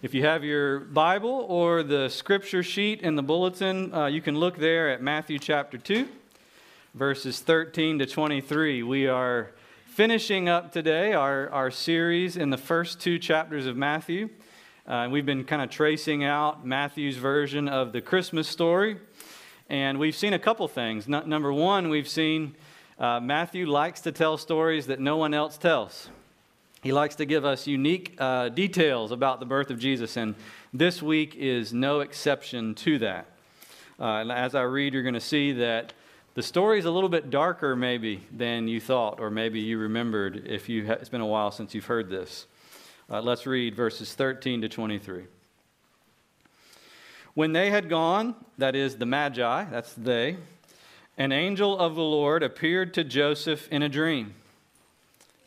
If you have your Bible or the scripture sheet in the bulletin, uh, you can look there at Matthew chapter 2, verses 13 to 23. We are finishing up today our, our series in the first two chapters of Matthew. Uh, we've been kind of tracing out Matthew's version of the Christmas story. And we've seen a couple things. Number one, we've seen uh, Matthew likes to tell stories that no one else tells. He likes to give us unique uh, details about the birth of Jesus, and this week is no exception to that. Uh, and as I read, you're going to see that the story is a little bit darker, maybe, than you thought, or maybe you remembered if you ha- it's been a while since you've heard this. Uh, let's read verses 13 to 23. When they had gone, that is the Magi, that's they, an angel of the Lord appeared to Joseph in a dream.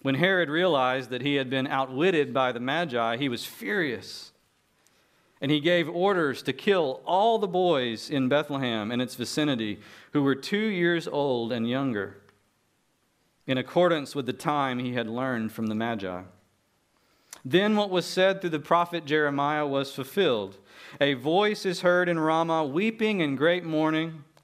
When Herod realized that he had been outwitted by the Magi, he was furious. And he gave orders to kill all the boys in Bethlehem and its vicinity who were two years old and younger, in accordance with the time he had learned from the Magi. Then what was said through the prophet Jeremiah was fulfilled. A voice is heard in Ramah, weeping in great mourning,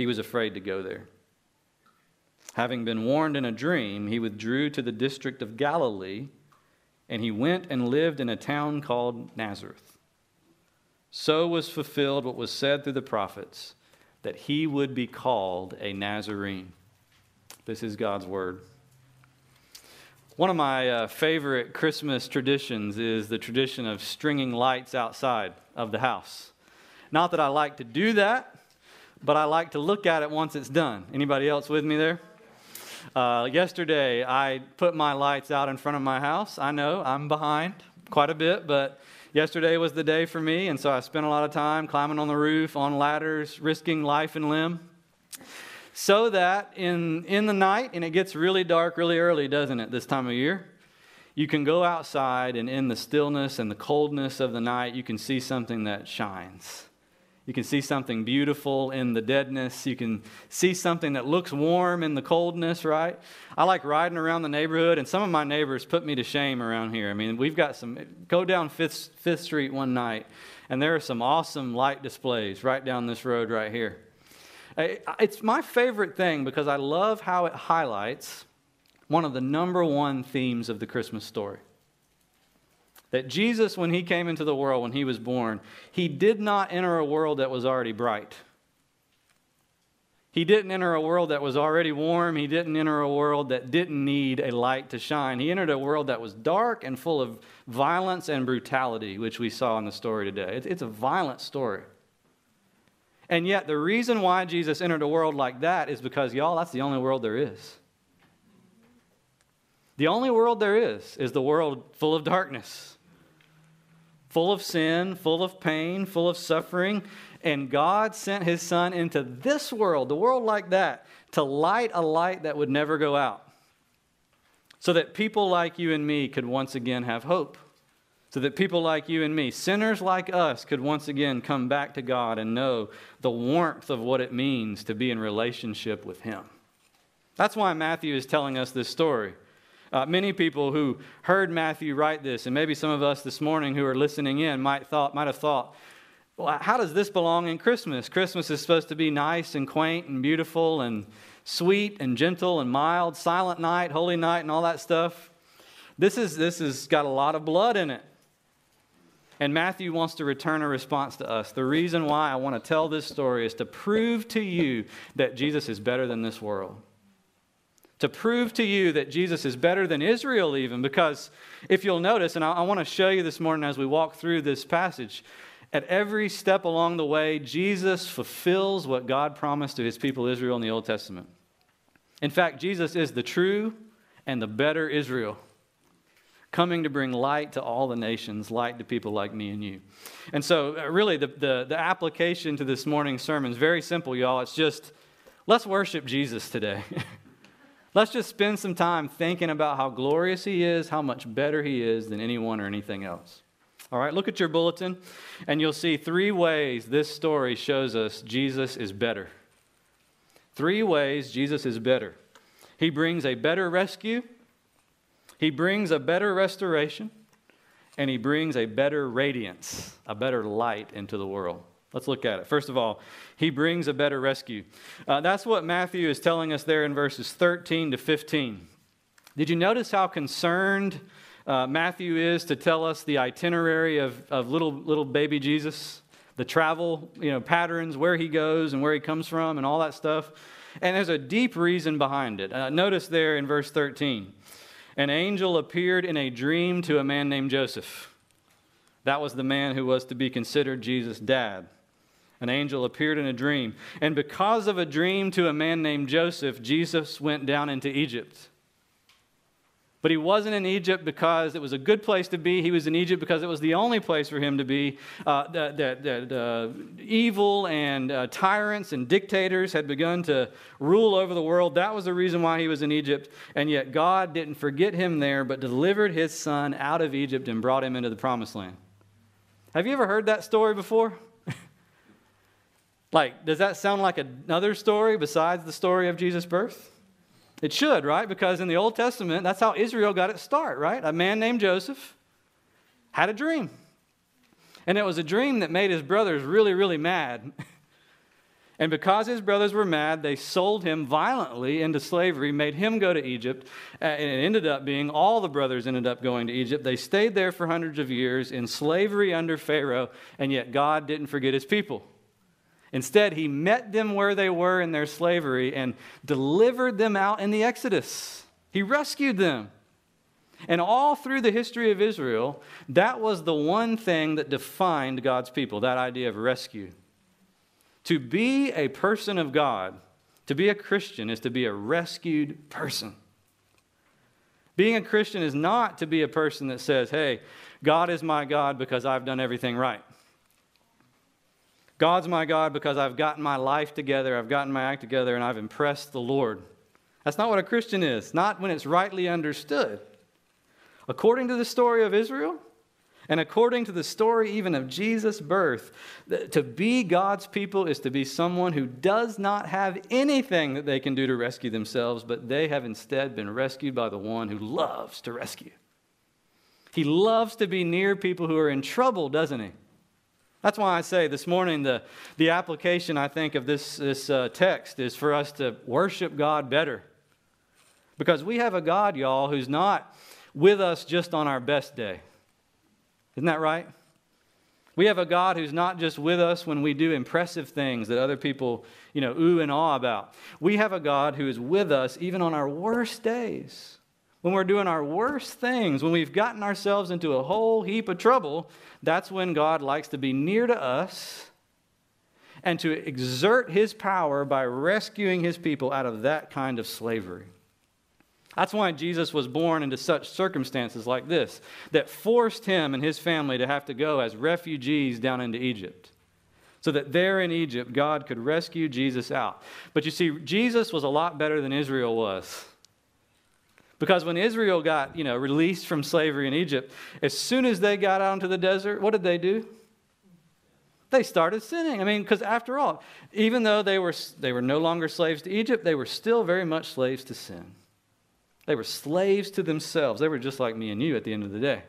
he was afraid to go there. Having been warned in a dream, he withdrew to the district of Galilee, and he went and lived in a town called Nazareth. So was fulfilled what was said through the prophets that he would be called a Nazarene. This is God's word. One of my uh, favorite Christmas traditions is the tradition of stringing lights outside of the house. Not that I like to do that, but I like to look at it once it's done. Anybody else with me there? Uh, yesterday, I put my lights out in front of my house. I know I'm behind quite a bit, but yesterday was the day for me, and so I spent a lot of time climbing on the roof, on ladders, risking life and limb. So that in, in the night, and it gets really dark really early, doesn't it, this time of year? You can go outside, and in the stillness and the coldness of the night, you can see something that shines. You can see something beautiful in the deadness. You can see something that looks warm in the coldness, right? I like riding around the neighborhood, and some of my neighbors put me to shame around here. I mean, we've got some, go down Fifth, Fifth Street one night, and there are some awesome light displays right down this road right here. It's my favorite thing because I love how it highlights one of the number one themes of the Christmas story. That Jesus, when he came into the world, when he was born, he did not enter a world that was already bright. He didn't enter a world that was already warm. He didn't enter a world that didn't need a light to shine. He entered a world that was dark and full of violence and brutality, which we saw in the story today. It's a violent story. And yet, the reason why Jesus entered a world like that is because, y'all, that's the only world there is. The only world there is is the world full of darkness full of sin, full of pain, full of suffering. And God sent his son into this world, the world like that, to light a light that would never go out. So that people like you and me could once again have hope. So that people like you and me, sinners like us, could once again come back to God and know the warmth of what it means to be in relationship with him. That's why Matthew is telling us this story. Uh, many people who heard Matthew write this, and maybe some of us this morning who are listening in might, thought, might have thought, well, how does this belong in Christmas? Christmas is supposed to be nice and quaint and beautiful and sweet and gentle and mild, silent night, holy night, and all that stuff. This is this has got a lot of blood in it. And Matthew wants to return a response to us. The reason why I want to tell this story is to prove to you that Jesus is better than this world. To prove to you that Jesus is better than Israel, even, because if you'll notice, and I, I want to show you this morning as we walk through this passage, at every step along the way, Jesus fulfills what God promised to his people Israel in the Old Testament. In fact, Jesus is the true and the better Israel, coming to bring light to all the nations, light to people like me and you. And so, uh, really, the, the, the application to this morning's sermon is very simple, y'all. It's just let's worship Jesus today. let's just spend some time thinking about how glorious he is, how much better he is than anyone or anything else. All right, look at your bulletin, and you'll see three ways this story shows us Jesus is better. Three ways Jesus is better. He brings a better rescue, He brings a better restoration, and He brings a better radiance, a better light into the world. Let's look at it. First of all, he brings a better rescue. Uh, that's what Matthew is telling us there in verses 13 to 15. Did you notice how concerned uh, Matthew is to tell us the itinerary of, of little, little baby Jesus, the travel you know, patterns, where he goes and where he comes from, and all that stuff. And there's a deep reason behind it. Uh, notice there in verse 13 an angel appeared in a dream to a man named Joseph. That was the man who was to be considered Jesus' dad. An angel appeared in a dream. And because of a dream to a man named Joseph, Jesus went down into Egypt. But he wasn't in Egypt because it was a good place to be. He was in Egypt because it was the only place for him to be. Uh, that, that, uh, evil and uh, tyrants and dictators had begun to rule over the world. That was the reason why he was in Egypt. And yet God didn't forget him there, but delivered his son out of Egypt and brought him into the promised land. Have you ever heard that story before? Like, does that sound like another story besides the story of Jesus' birth? It should, right? Because in the Old Testament, that's how Israel got its start, right? A man named Joseph had a dream. And it was a dream that made his brothers really, really mad. and because his brothers were mad, they sold him violently into slavery, made him go to Egypt. And it ended up being all the brothers ended up going to Egypt. They stayed there for hundreds of years in slavery under Pharaoh, and yet God didn't forget his people. Instead, he met them where they were in their slavery and delivered them out in the Exodus. He rescued them. And all through the history of Israel, that was the one thing that defined God's people that idea of rescue. To be a person of God, to be a Christian, is to be a rescued person. Being a Christian is not to be a person that says, hey, God is my God because I've done everything right. God's my God because I've gotten my life together, I've gotten my act together, and I've impressed the Lord. That's not what a Christian is, not when it's rightly understood. According to the story of Israel, and according to the story even of Jesus' birth, to be God's people is to be someone who does not have anything that they can do to rescue themselves, but they have instead been rescued by the one who loves to rescue. He loves to be near people who are in trouble, doesn't he? That's why I say this morning the, the application, I think, of this, this uh, text is for us to worship God better. Because we have a God, y'all, who's not with us just on our best day. Isn't that right? We have a God who's not just with us when we do impressive things that other people, you know, ooh and awe about. We have a God who is with us even on our worst days when we're doing our worst things, when we've gotten ourselves into a whole heap of trouble, that's when God likes to be near to us and to exert his power by rescuing his people out of that kind of slavery. That's why Jesus was born into such circumstances like this that forced him and his family to have to go as refugees down into Egypt. So that there in Egypt, God could rescue Jesus out. But you see, Jesus was a lot better than Israel was. Because when Israel got, you know, released from slavery in Egypt, as soon as they got out into the desert, what did they do? They started sinning. I mean, because after all, even though they were, they were no longer slaves to Egypt, they were still very much slaves to sin. They were slaves to themselves. They were just like me and you at the end of the day.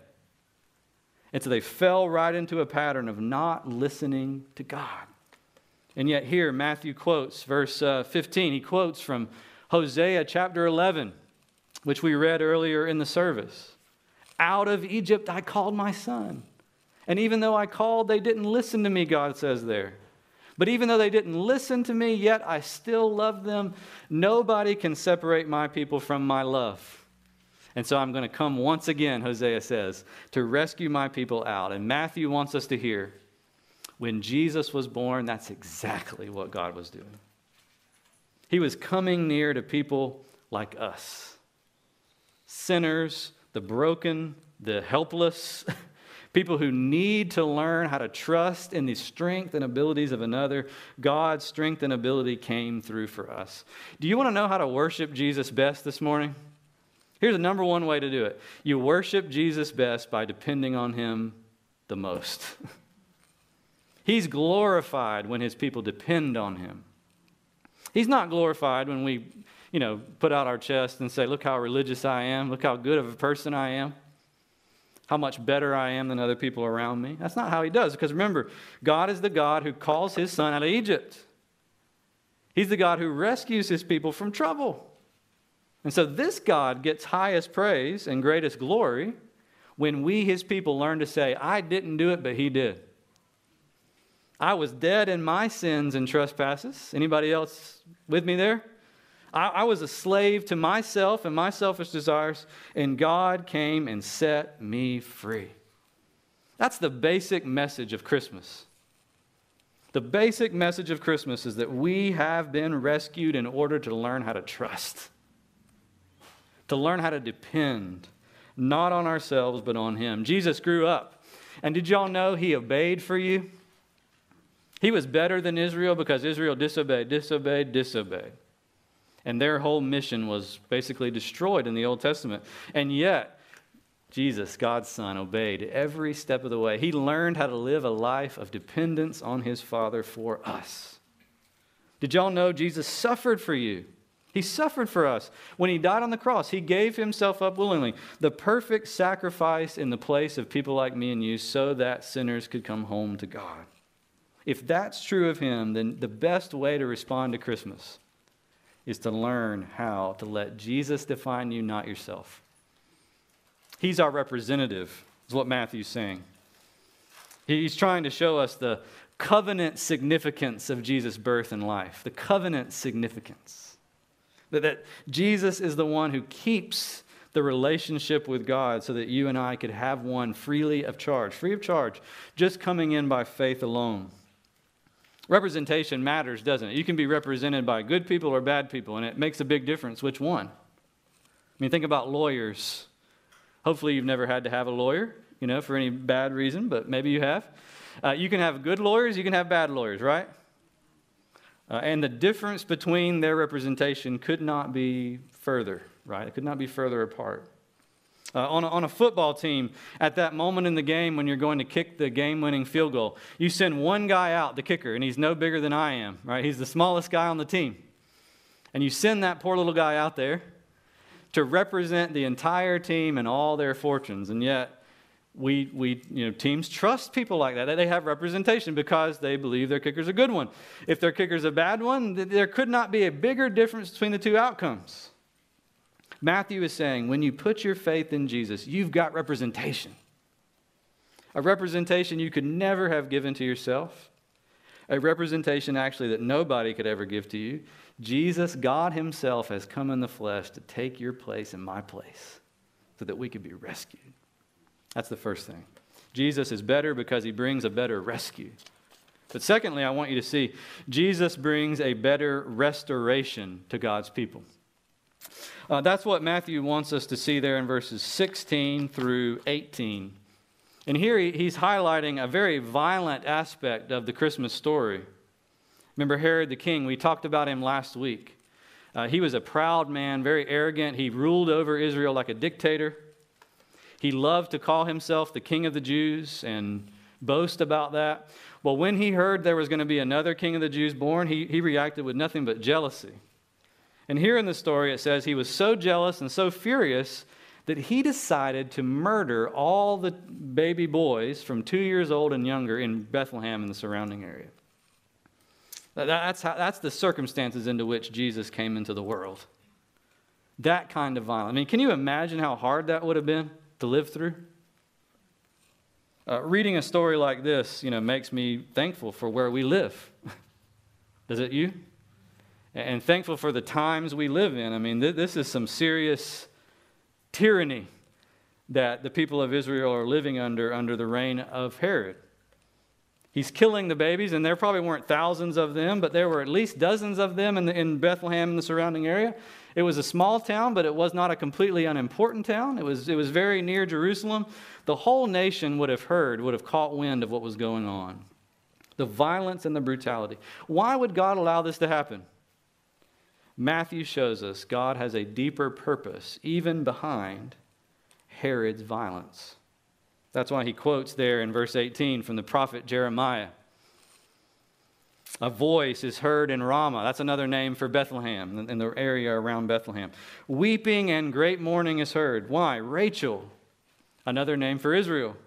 And so they fell right into a pattern of not listening to God. And yet, here, Matthew quotes verse uh, 15. He quotes from Hosea chapter 11 which we read earlier in the service. Out of Egypt I called my son. And even though I called, they didn't listen to me, God says there. But even though they didn't listen to me, yet I still love them. Nobody can separate my people from my love. And so I'm going to come once again, Hosea says, to rescue my people out. And Matthew wants us to hear when Jesus was born, that's exactly what God was doing. He was coming near to people like us sinners, the broken, the helpless, people who need to learn how to trust in the strength and abilities of another. God's strength and ability came through for us. Do you want to know how to worship Jesus best this morning? Here's the number one way to do it you worship Jesus best by depending on him the most. He's glorified when his people depend on him. He's not glorified when we, you know, put out our chest and say, Look how religious I am. Look how good of a person I am. How much better I am than other people around me. That's not how he does. Because remember, God is the God who calls his son out of Egypt. He's the God who rescues his people from trouble. And so this God gets highest praise and greatest glory when we, his people, learn to say, I didn't do it, but he did. I was dead in my sins and trespasses. Anybody else with me there? I, I was a slave to myself and my selfish desires, and God came and set me free. That's the basic message of Christmas. The basic message of Christmas is that we have been rescued in order to learn how to trust, to learn how to depend, not on ourselves, but on Him. Jesus grew up. And did y'all know He obeyed for you? He was better than Israel because Israel disobeyed, disobeyed, disobeyed. And their whole mission was basically destroyed in the Old Testament. And yet, Jesus, God's Son, obeyed every step of the way. He learned how to live a life of dependence on his Father for us. Did y'all know Jesus suffered for you? He suffered for us. When he died on the cross, he gave himself up willingly, the perfect sacrifice in the place of people like me and you, so that sinners could come home to God. If that's true of him, then the best way to respond to Christmas is to learn how to let Jesus define you, not yourself. He's our representative, is what Matthew's saying. He's trying to show us the covenant significance of Jesus' birth and life, the covenant significance. That, that Jesus is the one who keeps the relationship with God so that you and I could have one freely of charge, free of charge, just coming in by faith alone. Representation matters, doesn't it? You can be represented by good people or bad people, and it makes a big difference which one. I mean, think about lawyers. Hopefully, you've never had to have a lawyer, you know, for any bad reason, but maybe you have. Uh, you can have good lawyers, you can have bad lawyers, right? Uh, and the difference between their representation could not be further, right? It could not be further apart. Uh, on, a, on a football team, at that moment in the game when you're going to kick the game winning field goal, you send one guy out, the kicker, and he's no bigger than I am, right? He's the smallest guy on the team. And you send that poor little guy out there to represent the entire team and all their fortunes. And yet, we, we, you know, teams trust people like that. They have representation because they believe their kicker's a good one. If their kicker's a bad one, there could not be a bigger difference between the two outcomes. Matthew is saying when you put your faith in Jesus, you've got representation. A representation you could never have given to yourself. A representation actually that nobody could ever give to you. Jesus, God Himself, has come in the flesh to take your place in my place so that we could be rescued. That's the first thing. Jesus is better because He brings a better rescue. But secondly, I want you to see Jesus brings a better restoration to God's people. Uh, that's what Matthew wants us to see there in verses 16 through 18. And here he, he's highlighting a very violent aspect of the Christmas story. Remember Herod the king? We talked about him last week. Uh, he was a proud man, very arrogant. He ruled over Israel like a dictator. He loved to call himself the king of the Jews and boast about that. Well, when he heard there was going to be another king of the Jews born, he, he reacted with nothing but jealousy. And here in the story, it says he was so jealous and so furious that he decided to murder all the baby boys from two years old and younger in Bethlehem and the surrounding area. That's, how, that's the circumstances into which Jesus came into the world. That kind of violence. I mean, can you imagine how hard that would have been to live through? Uh, reading a story like this, you know, makes me thankful for where we live. Does it you? And thankful for the times we live in. I mean, th- this is some serious tyranny that the people of Israel are living under under the reign of Herod. He's killing the babies, and there probably weren't thousands of them, but there were at least dozens of them in, the, in Bethlehem and the surrounding area. It was a small town, but it was not a completely unimportant town. It was, it was very near Jerusalem. The whole nation would have heard, would have caught wind of what was going on the violence and the brutality. Why would God allow this to happen? Matthew shows us God has a deeper purpose, even behind Herod's violence. That's why he quotes there in verse 18 from the prophet Jeremiah. A voice is heard in Ramah. That's another name for Bethlehem, in the area around Bethlehem. Weeping and great mourning is heard. Why? Rachel, another name for Israel,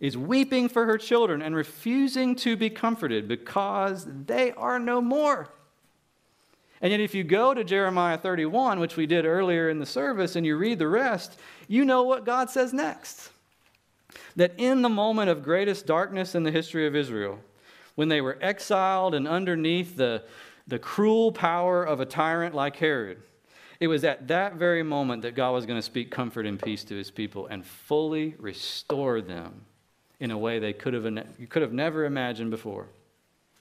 is weeping for her children and refusing to be comforted because they are no more. And yet, if you go to Jeremiah 31, which we did earlier in the service, and you read the rest, you know what God says next that in the moment of greatest darkness in the history of Israel, when they were exiled and underneath the, the cruel power of a tyrant like Herod, it was at that very moment that God was going to speak comfort and peace to his people and fully restore them in a way they could have, could have never imagined before.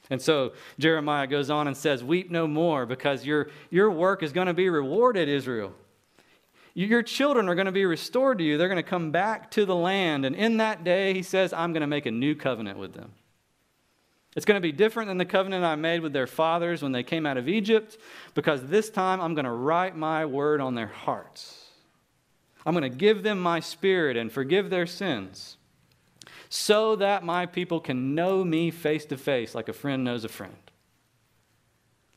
And so Jeremiah goes on and says, Weep no more, because your, your work is going to be rewarded, Israel. Your children are going to be restored to you. They're going to come back to the land. And in that day, he says, I'm going to make a new covenant with them. It's going to be different than the covenant I made with their fathers when they came out of Egypt, because this time I'm going to write my word on their hearts. I'm going to give them my spirit and forgive their sins, so that my people can know me face to face like a friend knows a friend.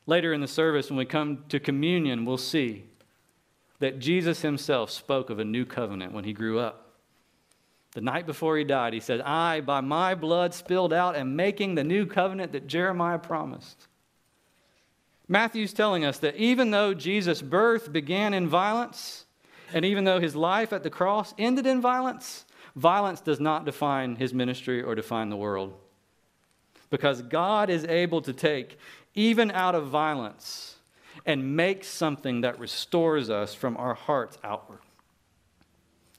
Later in the service, when we come to communion, we'll see that Jesus himself spoke of a new covenant when he grew up. The night before he died, he said, I, by my blood spilled out, am making the new covenant that Jeremiah promised. Matthew's telling us that even though Jesus' birth began in violence, and even though his life at the cross ended in violence, violence does not define his ministry or define the world. Because God is able to take, even out of violence, and make something that restores us from our hearts outward.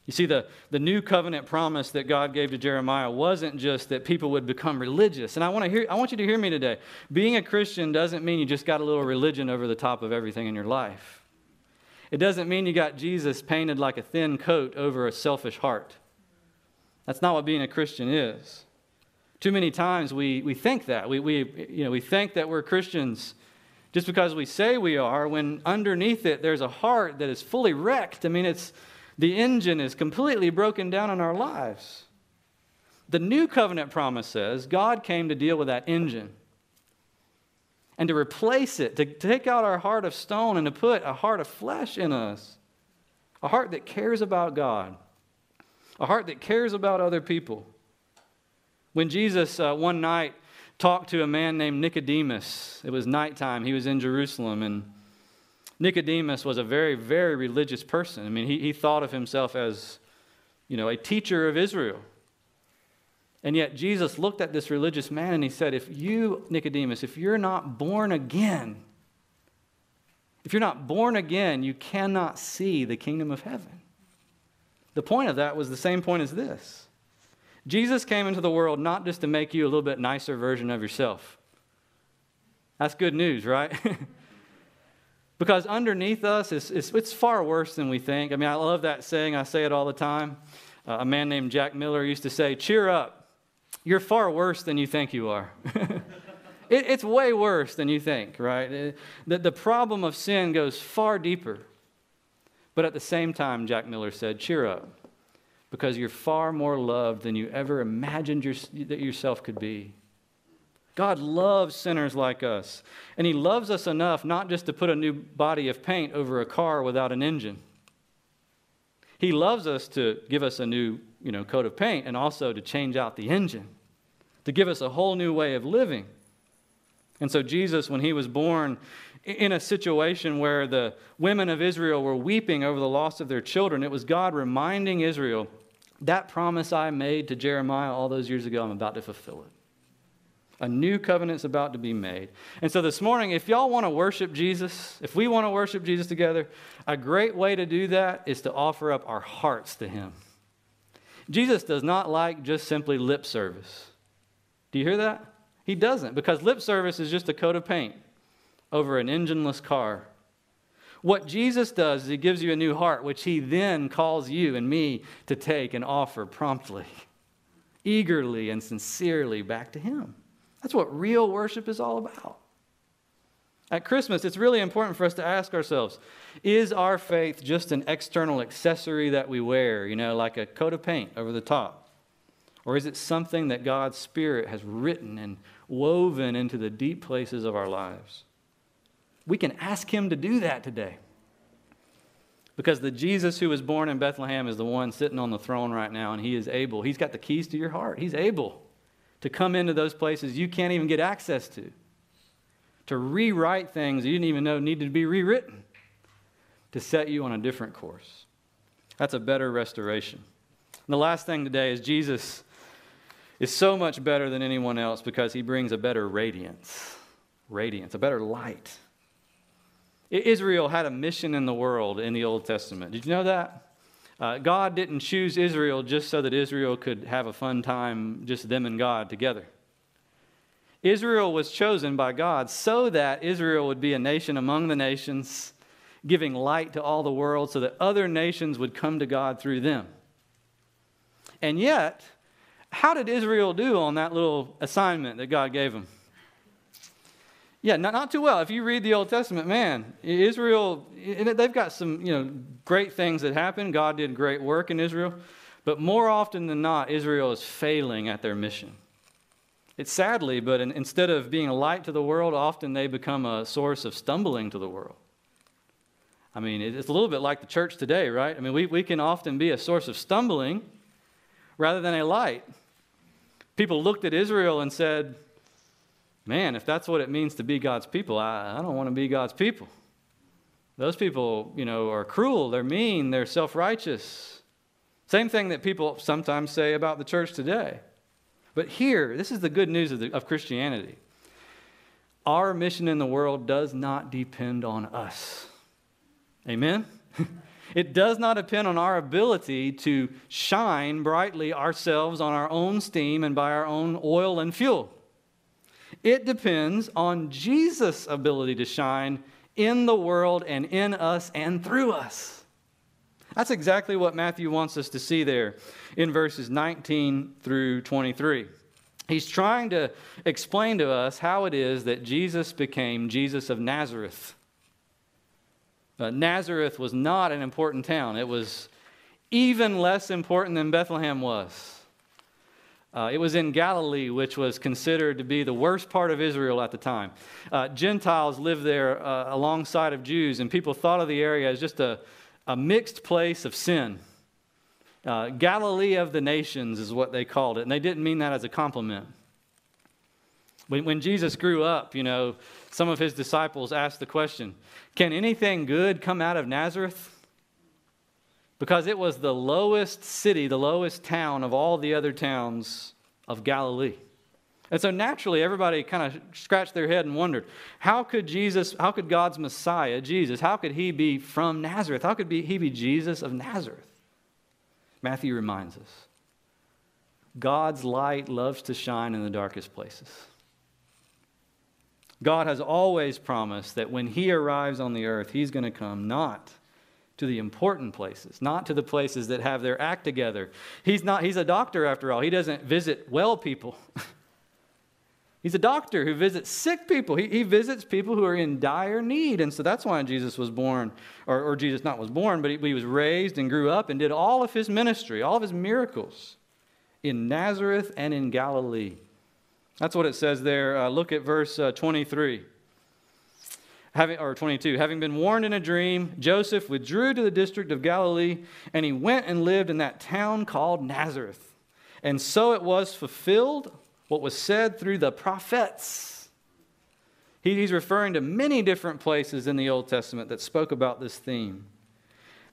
You see, the, the new covenant promise that God gave to Jeremiah wasn't just that people would become religious. And I want, to hear, I want you to hear me today. Being a Christian doesn't mean you just got a little religion over the top of everything in your life. It doesn't mean you got Jesus painted like a thin coat over a selfish heart. That's not what being a Christian is. Too many times we, we think that. We, we, you know, we think that we're Christians just because we say we are, when underneath it there's a heart that is fully wrecked. I mean, it's the engine is completely broken down in our lives. The new covenant promise says God came to deal with that engine and to replace it, to take out our heart of stone and to put a heart of flesh in us, a heart that cares about God, a heart that cares about other people. When Jesus uh, one night talked to a man named Nicodemus. It was nighttime. He was in Jerusalem, and Nicodemus was a very, very religious person. I mean, he, he thought of himself as, you know, a teacher of Israel. And yet Jesus looked at this religious man and he said, If you, Nicodemus, if you're not born again, if you're not born again, you cannot see the kingdom of heaven. The point of that was the same point as this Jesus came into the world not just to make you a little bit nicer version of yourself. That's good news, right? because underneath us, it's, it's, it's, far worse than we think. I mean, I love that saying, I say it all the time. Uh, a man named Jack Miller used to say, Cheer up, you're far worse than you think you are. it, it's way worse than you think, right? The, the problem of sin goes far deeper. But at the same time, Jack Miller said, Cheer up because you're far more loved than you ever imagined your, that yourself could be. God loves sinners like us. And He loves us enough not just to put a new body of paint over a car without an engine. He loves us to give us a new you know, coat of paint and also to change out the engine, to give us a whole new way of living. And so, Jesus, when He was born, in a situation where the women of Israel were weeping over the loss of their children, it was God reminding Israel That promise I made to Jeremiah all those years ago, I'm about to fulfill it. A new covenant's about to be made. And so this morning, if y'all want to worship Jesus, if we want to worship Jesus together, a great way to do that is to offer up our hearts to Him. Jesus does not like just simply lip service. Do you hear that? He doesn't, because lip service is just a coat of paint over an engineless car. What Jesus does is He gives you a new heart, which He then calls you and me to take and offer promptly, eagerly, and sincerely back to Him. That's what real worship is all about. At Christmas, it's really important for us to ask ourselves is our faith just an external accessory that we wear, you know, like a coat of paint over the top? Or is it something that God's Spirit has written and woven into the deep places of our lives? We can ask Him to do that today. Because the Jesus who was born in Bethlehem is the one sitting on the throne right now, and He is able. He's got the keys to your heart. He's able to come into those places you can't even get access to, to rewrite things you didn't even know needed to be rewritten, to set you on a different course. That's a better restoration. And the last thing today is Jesus is so much better than anyone else because he brings a better radiance, radiance, a better light. Israel had a mission in the world in the Old Testament. Did you know that? Uh, God didn't choose Israel just so that Israel could have a fun time, just them and God together. Israel was chosen by God so that Israel would be a nation among the nations, giving light to all the world so that other nations would come to God through them. And yet, how did Israel do on that little assignment that God gave them? Yeah, not, not too well. If you read the Old Testament, man, Israel, they've got some you know, great things that happen. God did great work in Israel. But more often than not, Israel is failing at their mission. It's sadly, but in, instead of being a light to the world, often they become a source of stumbling to the world. I mean, it's a little bit like the church today, right? I mean, we, we can often be a source of stumbling rather than a light. People looked at Israel and said, man, if that's what it means to be God's people, I, I don't want to be God's people. Those people, you know, are cruel, they're mean, they're self righteous. Same thing that people sometimes say about the church today. But here, this is the good news of, the, of Christianity. Our mission in the world does not depend on us. Amen? it does not depend on our ability to shine brightly ourselves on our own steam and by our own oil and fuel. It depends on Jesus' ability to shine in the world and in us and through us. That's exactly what Matthew wants us to see there in verses 19 through 23. He's trying to explain to us how it is that Jesus became Jesus of Nazareth. Uh, Nazareth was not an important town, it was even less important than Bethlehem was. Uh, it was in Galilee, which was considered to be the worst part of Israel at the time. Uh, Gentiles lived there uh, alongside of Jews, and people thought of the area as just a, a mixed place of sin. Uh, Galilee of the nations is what they called it, and they didn't mean that as a compliment. When, when Jesus grew up, you know, some of his disciples asked the question Can anything good come out of Nazareth? Because it was the lowest city, the lowest town of all the other towns of Galilee. And so naturally, everybody kind of scratched their head and wondered how could Jesus, how could God's Messiah, Jesus, how could he be from Nazareth? How could he be Jesus of Nazareth? Matthew reminds us God's light loves to shine in the darkest places. God has always promised that when he arrives on the earth, he's going to come not to the important places, not to the places that have their act together. He's not he's a doctor after all. He doesn't visit well people. he's a doctor who visits sick people. He, he visits people who are in dire need. And so that's why Jesus was born, or, or Jesus not was born, but he, he was raised and grew up and did all of his ministry, all of his miracles in Nazareth and in Galilee. That's what it says there. Uh, look at verse uh, 23 having, or 22, having been warned in a dream, Joseph withdrew to the district of Galilee, and he went and lived in that town called Nazareth. And so it was fulfilled what was said through the prophets. He's referring to many different places in the Old Testament that spoke about this theme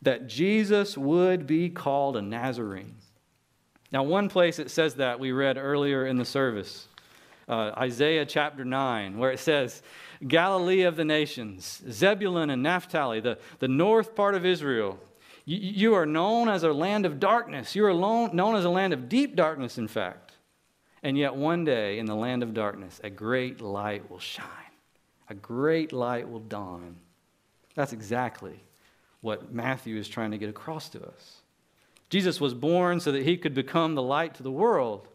that Jesus would be called a Nazarene. Now, one place it says that we read earlier in the service, uh, Isaiah chapter 9, where it says, Galilee of the nations, Zebulun and Naphtali, the, the north part of Israel, you, you are known as a land of darkness. You are known as a land of deep darkness, in fact. And yet, one day in the land of darkness, a great light will shine, a great light will dawn. That's exactly what Matthew is trying to get across to us. Jesus was born so that he could become the light to the world.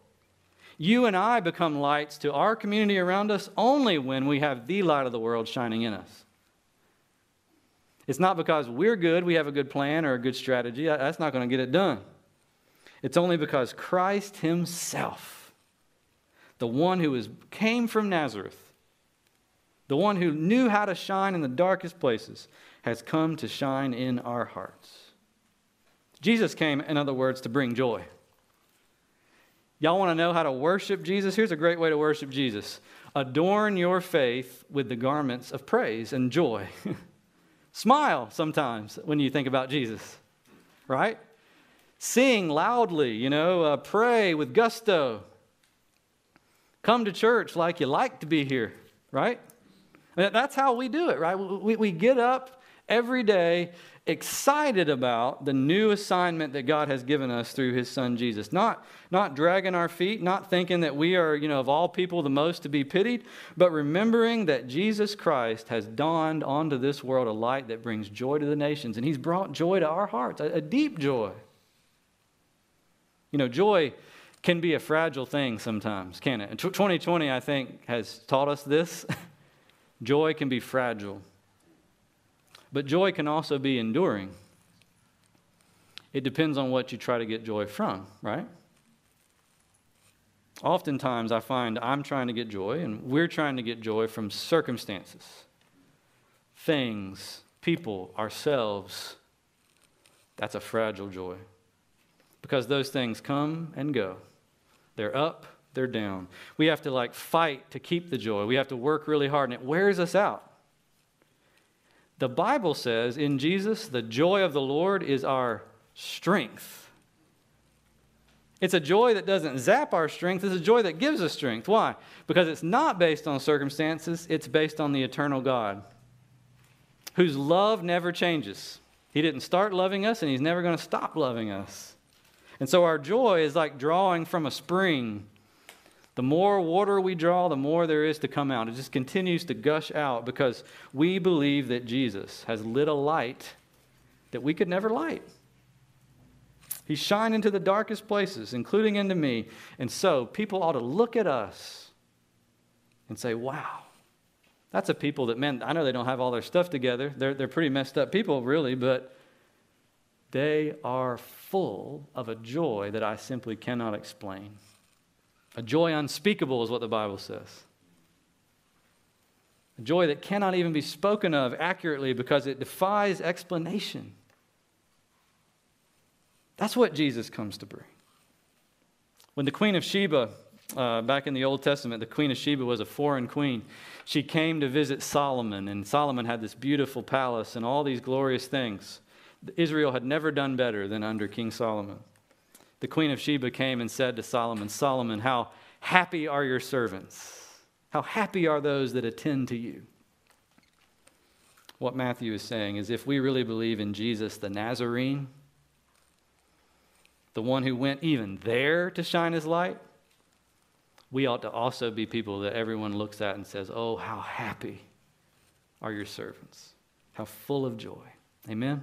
You and I become lights to our community around us only when we have the light of the world shining in us. It's not because we're good, we have a good plan or a good strategy. That's not going to get it done. It's only because Christ Himself, the one who is, came from Nazareth, the one who knew how to shine in the darkest places, has come to shine in our hearts. Jesus came, in other words, to bring joy. Y'all want to know how to worship Jesus? Here's a great way to worship Jesus adorn your faith with the garments of praise and joy. Smile sometimes when you think about Jesus, right? Sing loudly, you know, uh, pray with gusto. Come to church like you like to be here, right? That's how we do it, right? We, we get up every day excited about the new assignment that God has given us through his son Jesus. Not, not dragging our feet, not thinking that we are, you know, of all people the most to be pitied, but remembering that Jesus Christ has dawned onto this world a light that brings joy to the nations. And he's brought joy to our hearts, a, a deep joy. You know, joy can be a fragile thing sometimes, can it? 2020, I think, has taught us this. joy can be fragile. But joy can also be enduring. It depends on what you try to get joy from, right? Oftentimes, I find I'm trying to get joy, and we're trying to get joy from circumstances, things, people, ourselves. That's a fragile joy because those things come and go. They're up, they're down. We have to like fight to keep the joy. We have to work really hard, and it wears us out. The Bible says in Jesus, the joy of the Lord is our strength. It's a joy that doesn't zap our strength, it's a joy that gives us strength. Why? Because it's not based on circumstances, it's based on the eternal God whose love never changes. He didn't start loving us, and He's never going to stop loving us. And so our joy is like drawing from a spring the more water we draw, the more there is to come out. It just continues to gush out because we believe that Jesus has lit a light that we could never light. He shined into the darkest places, including into me. And so people ought to look at us and say, wow, that's a people that, man, I know they don't have all their stuff together. They're, they're pretty messed up people, really, but they are full of a joy that I simply cannot explain. A joy unspeakable is what the Bible says. A joy that cannot even be spoken of accurately because it defies explanation. That's what Jesus comes to bring. When the Queen of Sheba, uh, back in the Old Testament, the Queen of Sheba was a foreign queen. She came to visit Solomon, and Solomon had this beautiful palace and all these glorious things. Israel had never done better than under King Solomon the queen of Sheba came and said to Solomon, Solomon, how happy are your servants? How happy are those that attend to you? What Matthew is saying is if we really believe in Jesus the Nazarene, the one who went even there to shine his light, we ought to also be people that everyone looks at and says, Oh, how happy are your servants, how full of joy. Amen.